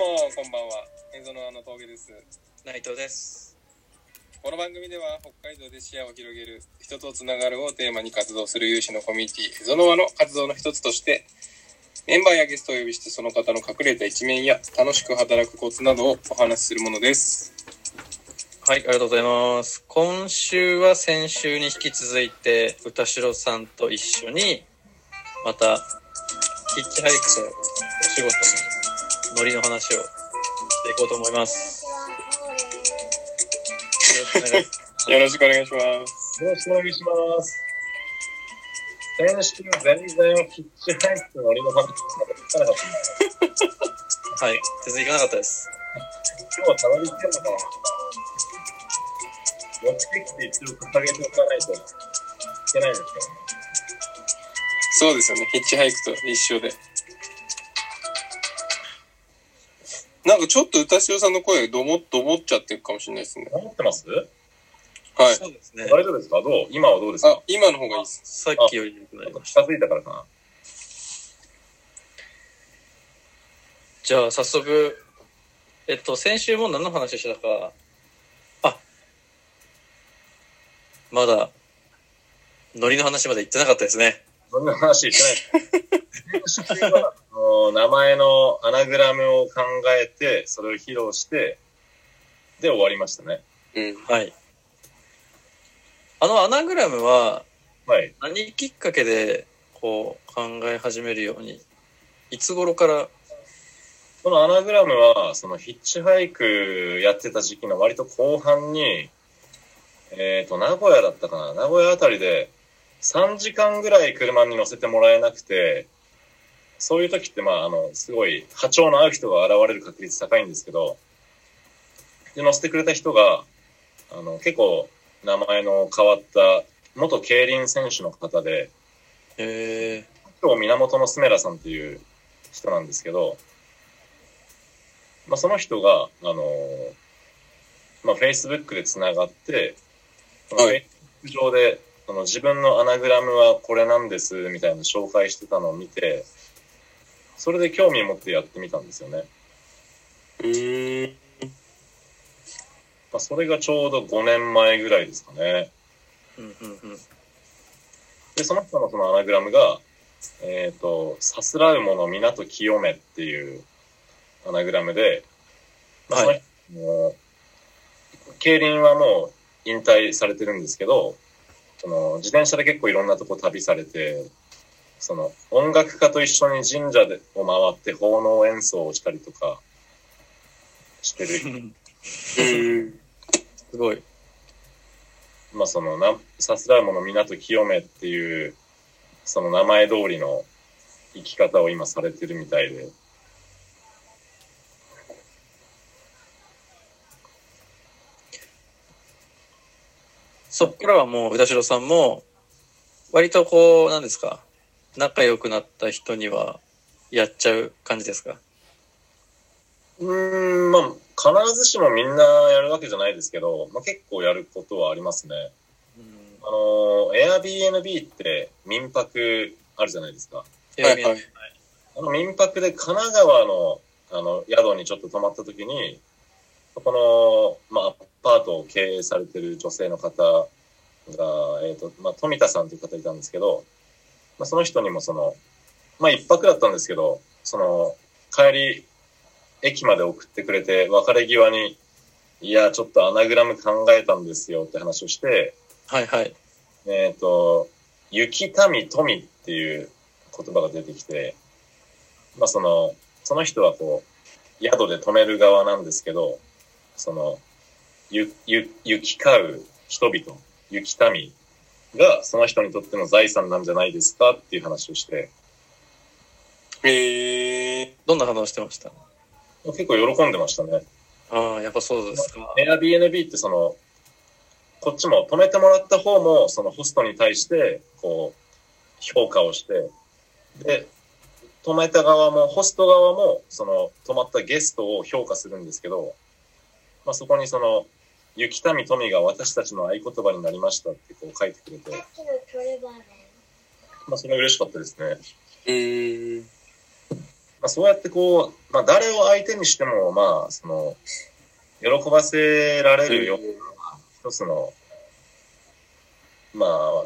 もこんばんは映像のあの峠です内藤です。この番組では北海道で視野を広げる人とつながるをテーマに活動する有志のコミュニティエゾノワの活動の一つとしてメンバーやゲストをお呼びしてその方の隠れた一面や楽しく働くコツなどをお話しするものですはい、ありがとうございます。今週は先週に引き続いて、歌代さんと一緒に、また、ヒッチハイクとお仕事のノリの話をしていこうと思います。よろしくお願いします。よろしくお願いします。先週全然ヒッチハイクの乗りの話かなかったんですはい、全然いかなかったです。今日はたどり着けるのかな目的地一応掲げておかないといけないんですけどね。そうですよねヒッチハイクと一緒でなんかちょっと歌代さんの声どもどもっちゃってるかもしれないですね。思ってます？はい。そうですね。大丈夫ですか？どう？今はどうですか？あ今の方がいいです。さっきより良くなりました。近づいたからかな。じゃあ、早速、えっと、先週も何の話してたか、あ、まだ、ノリの話まで言ってなかったですね。そんな話してないはあの名前のアナグラムを考えて、それを披露して、で終わりましたね。うんはい。あのアナグラムは、はい。何きっかけで、こう、考え始めるように、いつ頃から、このアナグラムは、そのヒッチハイクやってた時期の割と後半に、えっ、と、名古屋だったかな名古屋あたりで3時間ぐらい車に乗せてもらえなくて、そういう時って、まあ、あの、すごい波長の合う人が現れる確率高いんですけど、で、乗せてくれた人が、あの、結構名前の変わった元競輪選手の方で、え今日源のスメラさんっていう人なんですけど、まあ、その人が、あのーまあ、Facebook で繋がって、はい。上で、その自分のアナグラムはこれなんです、みたいな紹介してたのを見て、それで興味を持ってやってみたんですよね。うーんまあ、それがちょうど5年前ぐらいですかね。ー、うんうんうん。で、その人のそのアナグラムが、えっ、と、さすらうもの港清めっていうアナグラムで、まあ、そのも競輪はもう引退されてるんですけど、その自転車で結構いろんなとこ旅されて、その音楽家と一緒に神社でを回って奉納演奏をしたりとかしてるうんすごい。まあそのな、さすらうもの港清めっていう、その名前通りの生き方を今されてるみたいで。そっからはもう、歌代さんも、割とこう、なんですか、仲良くなった人には、やっちゃう感じですか？うーん、まあ必ずしもみんなやるわけじゃないですけど、まあ結構やることはありますね。うん。あの、Airbnb って民泊あるじゃないですか。はいはいあの民泊で神奈川のあの宿にちょっと泊まった時に、この、まあ、アパートを経営されてる女性の方が、えっ、と、まあ、富田さんという方いたんですけど、まあ、その人にもその、まあ、一泊だったんですけど、その、帰り、駅まで送ってくれて、別れ際に、いや、ちょっとアナグラム考えたんですよって話をして、はいはい。えっ、と、雪民富っていう言葉が出てきて、まあその、その人はこう、宿で泊める側なんですけど、その、ゆ、ゆ、行き交う人々、雪民がその人にとっての財産なんじゃないですかっていう話をして、へえどんな反応してました？結構喜んでましたね。ああ、やっぱそうですか。Airbnb ってその、こっちも泊めてもらった方も、そのホストに対して、こう、評価をして、で、泊めた側も、ホスト側も、その、泊まったゲストを評価するんですけど、まあそこにその、雪民富が私たちの合言葉になりましたってこう書いてくれて、まあそれは嬉しかったですね。うーんまあ、そうやってこう、まあ、誰を相手にしても、まあ、その、喜ばせられるような、一つの、まあ、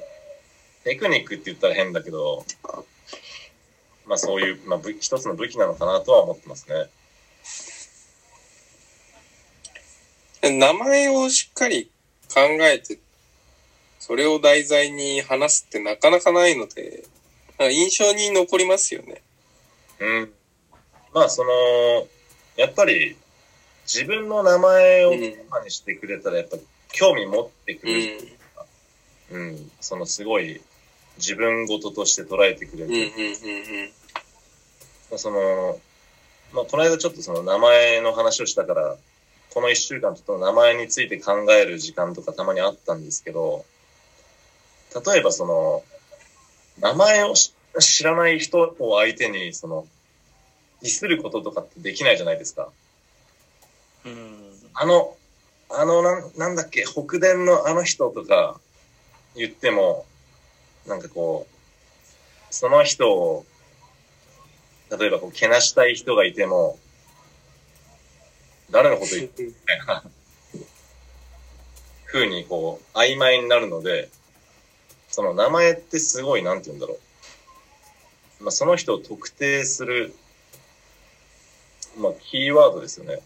テクニックって言ったら変だけど、まあそういう、まあ、武一つの武器なのかなとは思ってますね。名前をしっかり考えて、それを題材に話すってなかなかないので、なんか印象に残りますよね。うん。まあその、やっぱり自分の名前をうんテーマにしてくれたらやっぱ興味持ってくうん。れる。うん。そのすごい自分事として捉えてくれうん、うん、る。うん、その、まあこの間ちょっとその名前の話をしたから、この一週間ちょっと名前について考える時間とかたまにあったんですけど、例えばその、名前をし知らない人を相手に、その、ディスることとかってできないじゃないですか。うん。あの、あの、なんなんだっけ、北電のあの人とか言っても、なんかこう、その人を、例えばこう、けなしたい人がいても、誰のこと言ってるみたいな風にこう、曖昧になるので、その名前ってすごい、なんて言うんだろう。まあ、その人を特定する、まあ、キーワードですよね。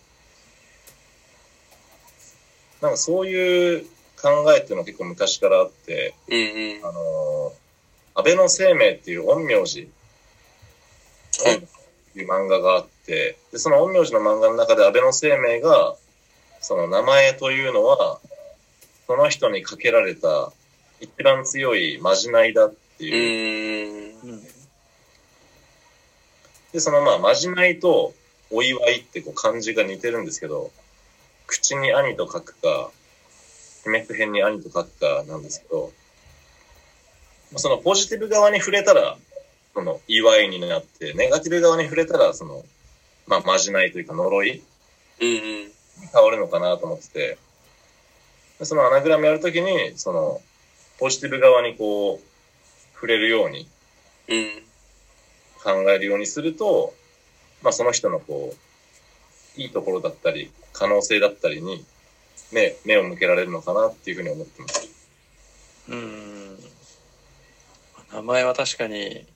なんかそういう考えっていうのは結構昔からあって、うん、うん。あのー、安倍の生命っていう陰陽師はいいう漫画があって、で、その陰陽師の漫画の中で安倍の生命が、その名前というのは、その人にかけられた一番強いまじないだってういう。ん。うん。で、そのまあ、まじないとお祝いってこう漢字が似てるんですけど、口に兄と書くか、秘密編に兄と書くかなんですけど、そのポジティブ側に触れたら、その祝いになって、ネガティブ側に触れたら、その、まあ、まじないというか呪いうん、うん。変わるのかなと思ってて、そのアナグラムやるときに、その、ポジティブ側にこう、触れるようにうん。考えるようにすると、まあその人のこう、いいところだったり、可能性だったりに目、目を向けられるのかなっていうふうに思ってます。うん。名前は確かに、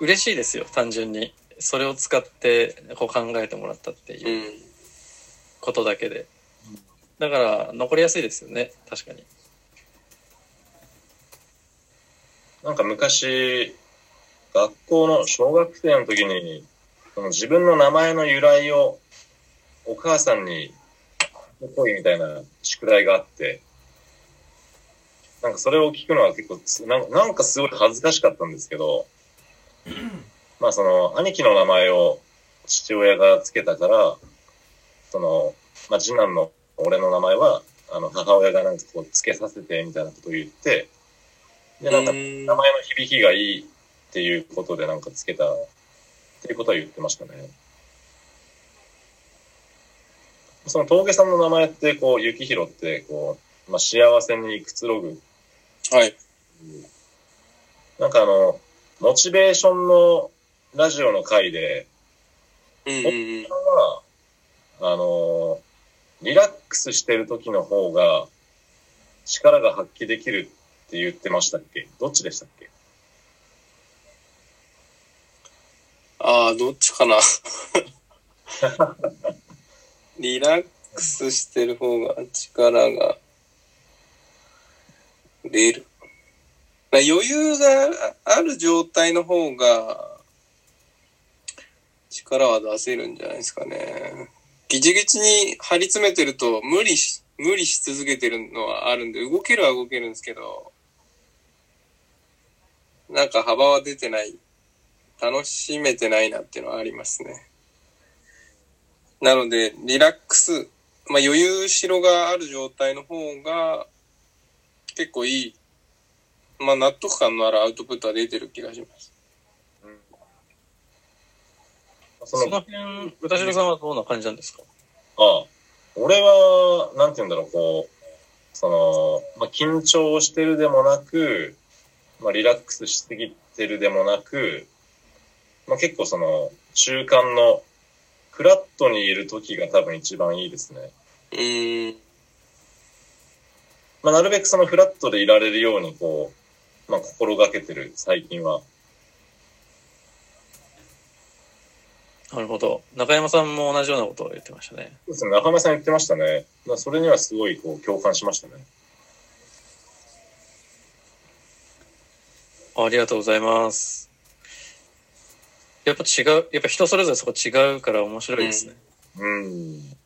嬉しいですよ、単純に。それを使ってこう考えてもらったってう。いうんことだけで。だから、残りやすいですよね、確かに。なんか昔、学校の小学生の時に、その自分の名前の由来をお母さんに、こいみたいな宿題があって、なんかそれを聞くのは結構つなん、なんかすごい恥ずかしかったんですけど、まあその、兄貴の名前を父親がつけたから、その、まあ次男の俺の名前は、あの、母親がなんかこう、つけさせて、みたいなことを言って、で、なんか、うん名前の響きがいいっていうことでなんかつけたっていうことは言ってましたね。その峠さんの名前って、こう、雪広って、こう、まあ、幸せにくつろぐ。はい。なんかあの、モチベーションのラジオの回で、うん、うん、うん。は、あの、リラックスしてる時の方が力が発揮できるって言ってましたっけ？どっちでしたっけ？ああ、どっちかな？リラックスしてる方が力が出る。余裕がある状態の方が力は出せるんじゃないですかね。ギチギチに張り詰めてると無理し、無理し続けてるのはあるんで、動けるは動けるんですけど、なんか幅は出てない。楽しめてないなっていうのはありますね。なので、リラックス、まあ余裕しろがある状態の方が結構いい。まあ納得感のあるアウトプットは出てる気がします。そその辺、歌代さんはどんな感じなんですか？ああ俺は、なんて言うんだろう、こう、その、まあ、緊張してるでもなく、まあ、リラックスしすぎててるでもなく、まあ、結構その中間のフラットにいる時が多分一番いいですね。うーん。まあ、なるべくそのフラットでいられるようにこう、まあ、心がけてる、最近は。なるほど。中山さんも同じようなことを言ってましたね。そうですね、中村さん言ってましたね。まあ、それにはすごいこう共感しましたね。ありがとうございます。やっぱ違う、やっぱ人それぞれそこ違うから面白いですね。うん。